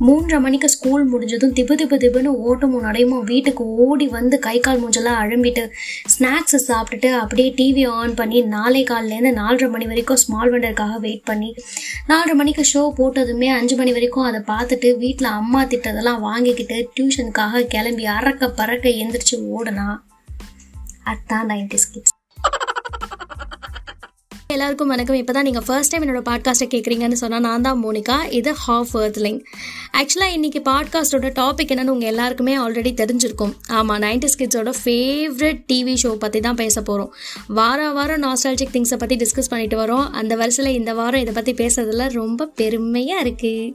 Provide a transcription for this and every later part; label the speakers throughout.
Speaker 1: மூன்றரை மணிக்கு ஸ்கூல் முடிஞ்சதும் திபு திபு திபுன்னு ஓட்டமும் நடையுமோ வீட்டுக்கு ஓடி வந்து கை கால் மூஞ்செல்லாம் அழம்பிட்டு ஸ்நாக்ஸை சாப்பிட்டுட்டு அப்படியே டிவி ஆன் பண்ணி நாளை காலிலேருந்து நாலரை மணி வரைக்கும் ஸ்மால் வெண்டருக்காக வெயிட் பண்ணி நாலரை மணிக்கு ஷோ போட்டதுமே அஞ்சு மணி வரைக்கும் அதை பார்த்துட்டு வீட்டில் அம்மா திட்டதெல்லாம் வாங்கிக்கிட்டு டியூஷனுக்காக கிளம்பி அறக்க பறக்க எந்திரிச்சு ஓடனா. அதான் நைன்டி ஸ்கிட்ஸ் எல்லாருக்கும் வணக்கம். இப்போ தான் நீங்கள் ஃபர்ஸ்ட் டைம் என்னோட பாட்காஸ்ட்டை கேட்குறீங்கன்னு சொன்னால் நான் தான் மோனிகா. இது ஹாஃப் எர்த்லிங் ஆக்சுவலாக இன்றைக்கி பாட்காஸ்ட்டோட டாபிக் என்னன்னு உங்கள் எல்லாருக்குமே ஆல்ரெடி தெரிஞ்சிருக்கும். ஆமாம் நைன்டிஸ் கிட்ஸோட ஃபேவரட் டிவி ஷோ பற்றி தான் பேச போகிறோம் வார வாரம் நாஸ்டாலஜிக் திங்ஸை பற்றி டிஸ்கஸ் பண்ணிட்டு வரோம். அந்த வரிசையில் இந்த வாரம் இதை பற்றி பேசுறதுல ரொம்ப பெருமையாக இருக்குது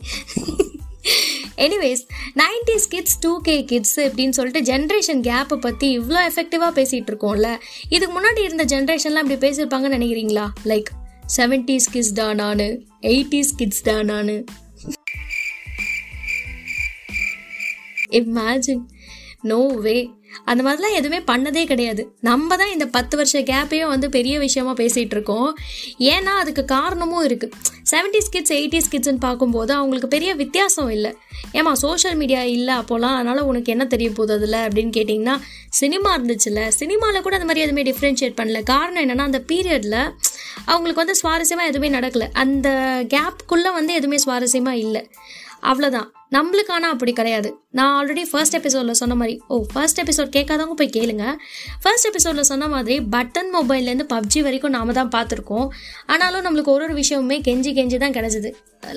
Speaker 1: anyways nineties kids two K kids அப்படின்னு சொல்லிட்டு ஜென்ரேஷன் கேப்பை பற்றி இவ்வளோ எஃபெக்டிவாக பேசிகிட்டு இருக்கோம்ல. இதுக்கு முன்னாடி இருந்த ஜென்ரேஷன்லாம் இப்படி பேசியிருப்பாங்கன்னு நினைக்கிறீங்களா? லைக் செவன்டீஸ் கிட்ஸ் தான் நான் எயிட்டிஸ் கிட்ஸ் தான் நான். இமேஜின் நோ வே அந்த மாதிரிலாம் எதுவுமே பண்ணதே கிடையாது. நம்ம தான் இந்த பத்து வருஷ கேப்பையும் வந்து பெரிய விஷயமா பேசிகிட்டு இருக்கோம். ஏன்னா அதுக்கு காரணமும் இருக்குது செவன்டி கிட்ஸ் எயிட்டிஸ் கிட்ஸ்ன்னு பார்க்கும்போது அவங்களுக்கு பெரிய வித்தியாசம் இல்லை. ஏமா சோஷியல் மீடியா இல்லை அப்போலாம். அதனால் உனக்கு என்ன தெரிய போகுது அதில் அப்படின்னு கேட்டிங்கன்னா சினிமா இருந்துச்சுல்ல சினிமாவில் கூட அந்த மாதிரி எதுவுமே டிஃப்ரென்ஷியேட் பண்ணல. காரணம் என்னென்னா அந்த பீரியடில் அவங்களுக்கு வந்து சுவாரஸ்யமாக எதுவுமே நடக்கலை. அந்த கேப்புக்குள்ளே வந்து எதுவுமே சுவாரஸ்யமாக இல்லை. அவ்வளோதான் நம்மளுக்கான அப்படி கிடையாது. நான் ஆல்ரெடி ஃபர்ஸ்ட் எபிசோடில் சொன்ன மாதிரி ஓ ஃபர்ஸ்ட் எபிசோட் கேட்காதவங்க போய் கேளுங்க. ஃபர்ஸ்ட் எபிசோடில் சொன்ன மாதிரி பட்டன் மொபைல்லேருந்து பப்ஜி வரைக்கும் நாம தான் பார்த்துருக்கோம். ஆனாலும் நம்மளுக்கு ஒரு ஒரு விஷயமுமே கெஞ்சி கெஞ்சி தான் கிடச்சிது.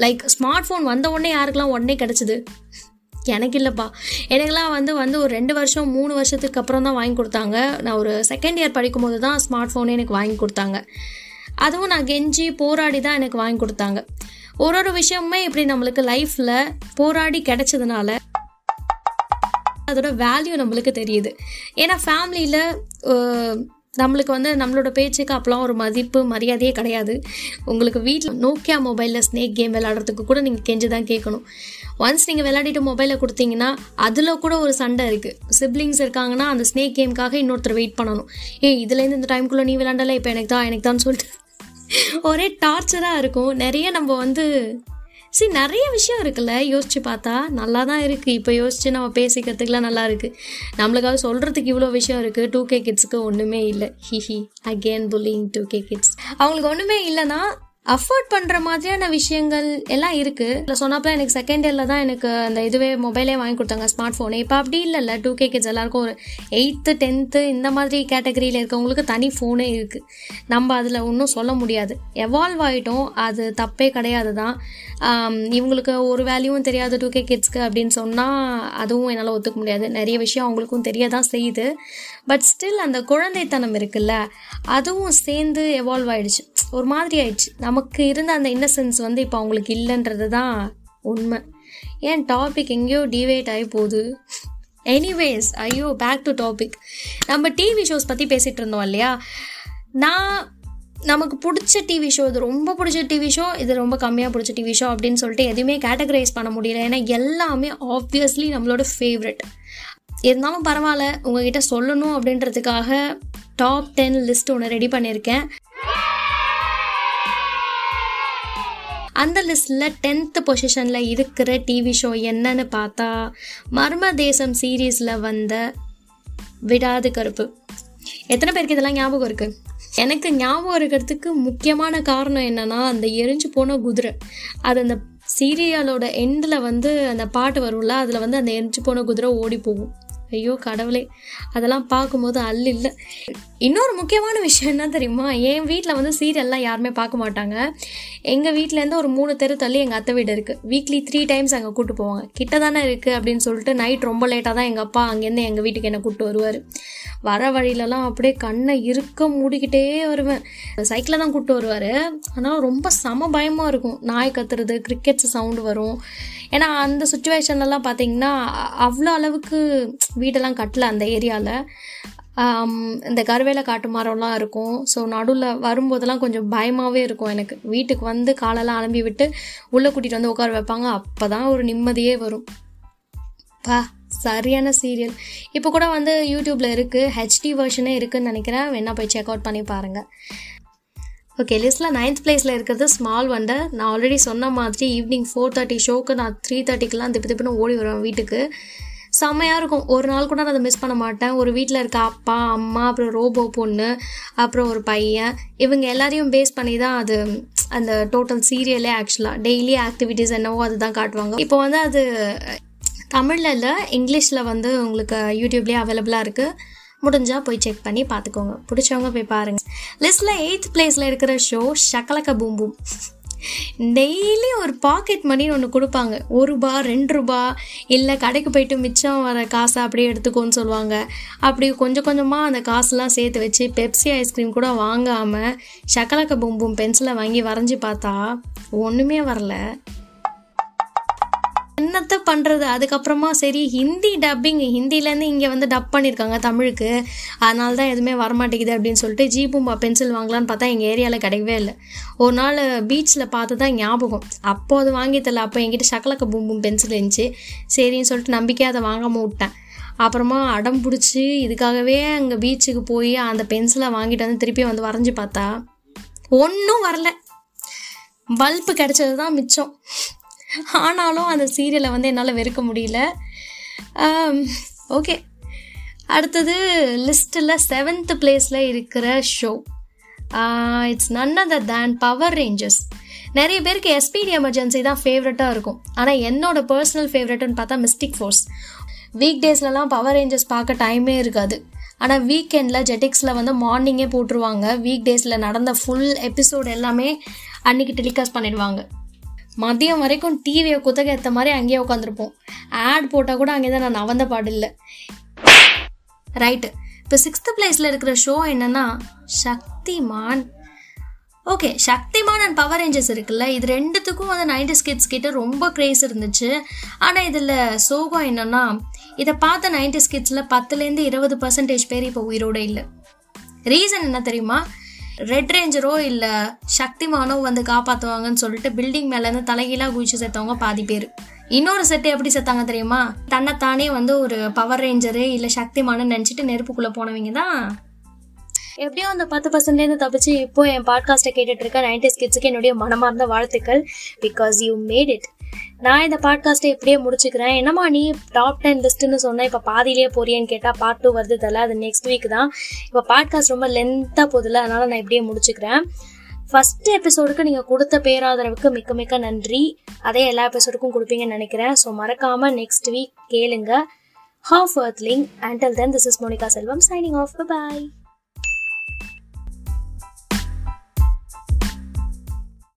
Speaker 1: லைக் ஸ்மார்ட் ஃபோன் வந்த உடனே யாருக்கெல்லாம் உடனே கிடச்சிது? எனக்கு இல்லைப்பா. எனக்கெல்லாம் வந்து வந்து ஒரு ரெண்டு வருஷம் மூணு வருஷத்துக்கு அப்புறம் தான் வாங்கி கொடுத்தாங்க. நான் ஒரு செகண்ட் இயர் படிக்கும்போது தான் ஸ்மார்ட் ஃபோனே எனக்கு வாங்கி கொடுத்தாங்க. அதுவும் நான் கெஞ்சி போராடி தான் எனக்கு வாங்கி கொடுத்தாங்க. ஒரு ஒரு விஷயமுமே இப்படி நம்மளுக்கு லைஃப்பில் போராடி கிடைச்சதுனால அதோட வேல்யூ நம்மளுக்கு தெரியுது. ஏன்னா ஃபேமிலியில் நம்மளுக்கு வந்து நம்மளோட பேச்சுக்கு அப்போலாம் ஒரு மதிப்பு மரியாதையே கிடையாது. உங்களுக்கு வீட்டில் நோக்கியா மொபைலில் ஸ்னேக் கேம் விளாட்றதுக்கு கூட நீங்கள் கெஞ்சு தான் கேட்கணும். ஒன்ஸ் நீங்கள் விளையாடிட்டு மொபைலை கொடுத்தீங்கன்னா அதில் கூட ஒரு சண்டை இருக்குது சிப்ளிங்ஸ் இருக்காங்கன்னா அந்த ஸ்னேக் கேமுக்காக இன்னொருத்தர் வெயிட் பண்ணணும். ஏ இதுலேருந்து இந்த டைம்குள்ளே நீ விளாண்டல இப்போ எனக்கு தான் எனக்கு தான் சொல்லிட்டு ஒரே டார்ச்சராக இருக்கும். நிறைய நம்ம வந்து சரி நிறைய விஷயம் இருக்குல்ல யோசிச்சு பார்த்தா நல்லா தான் இருக்குது இப்போ யோசிச்சு நம்ம பேசிக்கிறதுக்குலாம் நல்லா இருக்குது நம்மளுக்காக சொல்கிறதுக்கு இவ்வளோ விஷயம் இருக்குது டூ கே கிட்ஸுக்கு ஒன்றுமே இல்லை. ஹிஹி again pulling two K kids அவங்களுக்கு ஒன்றுமே இல்லைன்னா அஃபோர்ட் பண்ணுற மாதிரியான விஷயங்கள் எல்லாம் இருக்குது இல்லை சொன்னப்போ எனக்கு செகண்ட் இயரில் தான் எனக்கு அந்த இதுவே மொபைலே வாங்கி கொடுத்தாங்க ஸ்மார்ட் ஃபோனு இப்போ அப்படி இல்லைல்ல டூ கே கிட்ஸ் எல்லாருக்கும் ஒரு எயித்து டென்த்து இந்த மாதிரி கேட்டகரியில் இருக்கவங்களுக்கு தனி ஃபோனே இருக்குது நம்ம அதில் ஒன்றும் சொல்ல முடியாது. எவால்வ் ஆகிட்டோம் அது தப்பே கிடையாது தான். இவங்களுக்கு ஒரு வேல்யூவும் தெரியாது டூ கே கிட்ஸ்க்கு அப்படின்னு சொன்னால் அதுவும் என்னால் ஒத்துக்க முடியாது. நிறைய விஷயம் அவங்களுக்கும் தெரிய தான் செய்யுது. பட் ஸ்டில் அந்த குழந்தைத்தனம் இருக்குல்ல அதுவும் சேர்ந்து எவால்வ் ஆயிடுச்சு. ஒரு மாதிரி ஆயிடுச்சு. நமக்கு இருந்த அந்த இன்னசென்ஸ் வந்து இப்போ அவங்களுக்கு இல்லைன்றது தான் உண்மை. ஏன் டாபிக் எங்கேயோ டிவேட் ஆகி போகுது? எனிவேஸ் ஐயோ பேக் டு டாபிக் நம்ம டிவி ஷோஸ் பற்றி பேசிகிட்டு இருந்தோம் இல்லையா? நான் நமக்கு பிடிச்ச டிவி ஷோ இது ரொம்ப பிடிச்ச டிவி ஷோ இது ரொம்ப கம்மியாக பிடிச்ச டிவி ஷோ அப்படின்னு சொல்லிட்டு எதுவுமே கேட்டகரைஸ் பண்ண முடியல. ஏன்னா எல்லாமே ஆப்வியஸ்லி நம்மளோட ஃபேவரட் இருந்தாலும் பரவாயில்ல உங்ககிட்ட சொல்லணும் அப்படின்றதுக்காக டாப் டென் லிஸ்ட் ஒன்று ரெடி பண்ணியிருக்கேன். அந்த லிஸ்ட்டில் டென்த்து பொசிஷனில் இருக்கிற டிவி ஷோ என்னன்னு பார்த்தா மர்ம தேசம் சீரீஸில் வந்த விடாது கருப்பு. எத்தனை பேருக்கு இதெல்லாம் ஞாபகம் இருக்குது எனக்கு ஞாபகம் இருக்கிறதுக்கு முக்கியமான காரணம் என்னன்னா அந்த எரிஞ்சு போன குதிரை. அது அந்த சீரியலோட எண்டில் வந்து அந்த பாட்டு வரும்ல அதில் வந்து அந்த எரிஞ்சு போன குதிரை ஓடி போகும். ஐயோ கடவுளே. அதெல்லாம் பார்க்கும்போது அல்ல இல்லை இன்னொரு முக்கியமான விஷயம் என்ன தெரியுமா? என் வீட்டில் வந்து சீரியல்லாம் யாருமே பார்க்க மாட்டாங்க. எங்கள் வீட்டிலேருந்து ஒரு மூணு தெரு தள்ளி எங்கள் அத்தை வீடு இருக்குது வீக்லி த்ரீ டைம்ஸ் அங்கே கூப்பிட்டு போவாங்க. கிட்ட தானே இருக்குது அப்படின்னு சொல்லிட்டு நைட் ரொம்ப லேட்டாக தான் எங்கள் அப்பா அங்கேருந்து எங்கள் வீட்டுக்கு என்னை கூப்பிட்டு வருவார். வர வழியிலலாம் அப்படியே கண்ணை இருக்க மூடிக்கிட்டே வருவேன். சைக்கிளில் தான் கூப்பிட்டு வருவார். ஆனால் ரொம்ப சம பயமாக இருக்கும். நாய் கத்துறது கிரிக்கெட்ஸ் சவுண்டு வரும். ஏன்னா அந்த சுச்சுவேஷன்லலாம் பார்த்தீங்கன்னா அவ்வளோ அளவுக்கு வீடெல்லாம் கட்டல அந்த ஏரியாவில் இந்த கருவேல காட்டு மரம்லாம் இருக்கும். ஸோ நடுவில் வரும்போதெல்லாம் கொஞ்சம் பயமாகவே இருக்கும் எனக்கு. வீட்டுக்கு வந்து காலெல்லாம் அலம்பி விட்டு உள்ளே கூட்டிகிட்டு வந்து உட்கார வைப்பாங்க. அப்போ தான் ஒரு நிம்மதியே வரும். பா சரியான சீரியல் இப்போ கூட வந்து யூடியூப்பில் இருக்குது ஹெச்டி வெர்ஷனே இருக்குதுன்னு நினைக்கிறேன். வேணா போய் செக் அவுட் பண்ணி பாருங்கள் ஓகே லிஸ்ட்டில் நைன்த் பிளேஸில் இருக்கிறது ஸ்மால் வண்டர் நான் ஆல்ரெடி சொன்ன மாதிரி ஈவினிங் ஃபோர் தேர்ட்டி ஷோக்கு நான் த்ரீ தேர்ட்டிக்கெலாம் திப்பு திப்புன்னு ஓடி வருவேன் வீட்டுக்கு. செம்மையாக இருக்கும். ஒரு நாள் கூட நான் அதை மிஸ் பண்ண மாட்டேன். ஒரு வீட்டில் இருக்க அப்பா அம்மா அப்புறம் ரோபோ பொண்ணு அப்புறம் ஒரு பையன். இவங்க எல்லாரையும் பேஸ் பண்ணி தான் அது அந்த டோட்டல் சீரியலே ஆக்சுவலாக டெய்லி ஆக்டிவிட்டீஸ் என்னவோ அதுதான் காட்டுவாங்க. இப்போ வந்து அது தமிழில் இல்லை இங்கிலீஷில் வந்து உங்களுக்கு யூடியூப்லேயே அவைலபிளாக இருக்குது முடிஞ்சால் போய் செக் பண்ணி பார்த்துக்கோங்க. பிடிச்சவங்க போய் பாருங்கள் லிஸ்ட்டில் எயித் பிளேஸில் இருக்கிற ஷோ ஷக்கலக்க பூம் டெய்லி ஒரு பாக்கெட் மணின்னு ஒன்று கொடுப்பாங்க. ஒரு ரூபா ரெண்டு ரூபா இல்லை கடைக்கு போயிட்டு மிச்சம் வர காசை அப்படியே எடுத்துக்கோன்னு சொல்லுவாங்க. அப்படி கொஞ்சம் கொஞ்சமாக அந்த காசுலாம் சேர்த்து வச்சு பெப்சி ஐஸ்கிரீம் கூட வாங்காமல் சக்கலக்க பொம்பும் பென்சிலை வாங்கி வரைஞ்சி பார்த்தா ஒன்றுமே வரல. என்னத்த பண்ணுறது அதுக்கப்புறமா சரி ஹிந்தி டப்பிங் ஹிந்திலேருந்து இங்கே வந்து டப் பண்ணியிருக்காங்க தமிழுக்கு. அதனால தான் எதுவுமே வரமாட்டேங்குது அப்படின்னு சொல்லிட்டு ஜீபூம்பா பென்சில் வாங்கலான்னு பார்த்தா எங்கள் ஏரியாவில் கிடைக்கவே இல்லை. ஒரு நாள் பீச்சில் பார்த்து தான் ஞாபகம். அப்போ அது வாங்கி தரல. அப்போ என்கிட்ட சக்கலக்க பூம்பும் பென்சில் இருந்துச்சு. சரின்னு சொல்லிட்டு நம்பிக்கையாக அதை வாங்காமல் விட்டேன். அப்புறமா அடம் பிடிச்சி இதுக்காகவே அங்கே பீச்சுக்கு போய் அந்த பென்சிலை வாங்கிட்டு வந்து திருப்பி வந்து வரைஞ்சி பார்த்தா ஒன்றும் வரல. பல்பு கிடச்சது தான் மிச்சம். ஆனாலும் அந்த சீரியலை வந்து என்னால் வெறுக்க முடியல. ஓகே அடுத்தது லிஸ்ட்டில் செவன்த் பிளேஸில் இருக்கிற show it's none other than power rangers நிறைய பேருக்கு எஸ்பிடி எமர்ஜென்சி தான் ஃபேவரட்டாக இருக்கும். ஆனால் என்னோட பர்சனல் ஃபேவரட்னு பார்த்தா மிஸ்டிக் ஃபோர்ஸ் வீக் டேஸ்லலாம் பவர் ரேஞ்சஸ் பார்க்க டைமே இருக்காது. ஆனால் வீக்கெண்டில் ஜெட்டிக்ஸில் வந்து மார்னிங்கே போட்டுருவாங்க. வீக் டேஸில் நடந்த ஃபுல் எபிசோடு எல்லாமே அன்றைக்கி டெலிகாஸ்ட் பண்ணிடுவாங்க. மதியம் வரைக்கும் டிவியை குத்தக ஏற்ற மாதிரி அங்கேயே உட்காந்துருப்போம் ஆட் போட்டால் கூட அங்கே தான் நான் நவந்த பாடு இல்லை. ரைட்டு இப்போ சிக்ஸ்த்து பிளேஸில் இருக்கிற ஷோ என்னன்னா Shaktimaan. Okay Shaktimaan and power rangers இருக்குல்ல இது ரெண்டுத்துக்கும் வந்து நைன்டி ஸ்கிட்ஸ் கிட்ட ரொம்ப க்ரேஸ் இருந்துச்சு. ஆனால் இதில் சோகம் என்னன்னா இதை பார்த்த நைன்டி ஸ்கிட்ஸில் பத்துலேருந்து இருபது பர்சன்டேஜ் பேர் இப்போ உயிரோட இல்லை. ரீசன் என்ன தெரியுமா? ரெட் ரேஞ்சரோ இல்லை சக்திமானோ வந்து காப்பாற்றுவாங்கன்னு சொல்லிட்டு பில்டிங் மேலேருந்து தலைகீழாக குதிச்சு செத்தவங்க பாதி பேர். இன்னொரு செட்டு எப்படி செத்தாங்க தெரியுமா? தன்னைத்தானே வந்து ஒரு பவர் ரேஞ்சரு இல்லை சக்திமானு நினச்சிட்டு நெருப்புக்குள்ளே போனவங்க தான் எப்படியும் அந்த பத்து பர்சன்ட்லேருந்து தப்பிச்சு இப்போ என் பாட்காஸ்ட்டை கேட்டுட்டு இருக்க நைன்டி ஸ்கிட்ஸுக்கு என்னுடைய மனமார்ந்த வாழ்த்துக்கள். பிகாஸ் யூ மேட் இட் நான் இந்த பாட்காஸ்ட்டை இப்படியே முடிச்சுக்கிறேன். என்னம்மா நீ டாப் டென் லிஸ்ட்டுன்னு சொன்னால் இப்போ பாதியிலே போறியேன்னு கேட்டால் பார்ட் டூ வருது தல அது நெக்ஸ்ட் வீக் தான். இப்போ பாட்காஸ்ட் ரொம்ப லென்த்தாக போதில்ல அதனால நான் இப்படியே முடிச்சுக்கிறேன். ஃபஸ்ட் எபிசோடுக்கு நீங்கள் கொடுத்த பேராதரவுக்கு மிக்க மிக்க நன்றி. அதே எல்லா எபிசோடுக்கும் கொடுப்பீங்கன்னு நினைக்கிறேன். ஸோ மறக்காமல் நெக்ஸ்ட் வீக் கேளுங்க. Half earthling until then this is Monica Selvam signing off bye